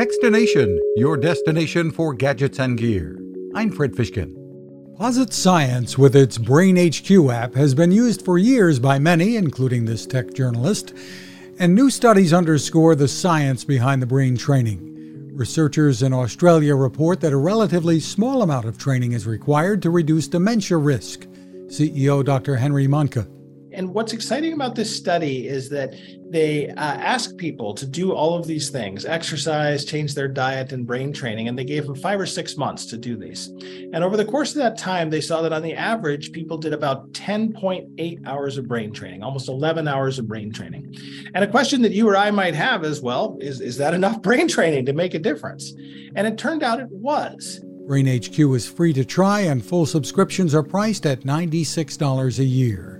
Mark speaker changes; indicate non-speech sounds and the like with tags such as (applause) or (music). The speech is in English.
Speaker 1: Techstination, your destination for gadgets and gear. I'm Fred Fishkin.
Speaker 2: Posit Science, with its Brain HQ app, has been used for years by many, including this tech journalist, and new studies underscore the science behind the brain training. Researchers in Australia report that a relatively small amount of training is required to reduce dementia risk. CEO Dr. Henry Mahncke.
Speaker 3: And what's exciting about this study is that they uh, asked people to do all of these things exercise, change their diet, and brain training. And they gave them five or six months to do these. And over the course of that time, they saw that on the average, people did about 10.8 hours of brain training, almost 11 hours of brain training. And a question that you or I might have as well is Is that enough (laughs) brain training to make a difference? And it turned out it was.
Speaker 2: Brain HQ is free to try, and full subscriptions are priced at $96 a year.